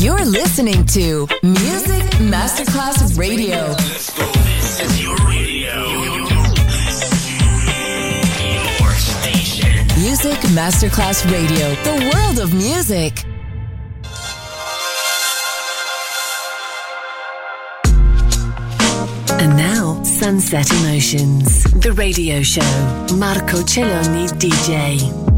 You're listening to Music Masterclass Radio. This is your radio. Your station. Music Masterclass Radio, the world of music. And now, Sunset Emotions, the radio show. Marco Celloni, DJ.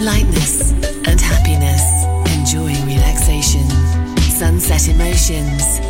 Lightness and happiness. Enjoying relaxation. Sunset Emotions.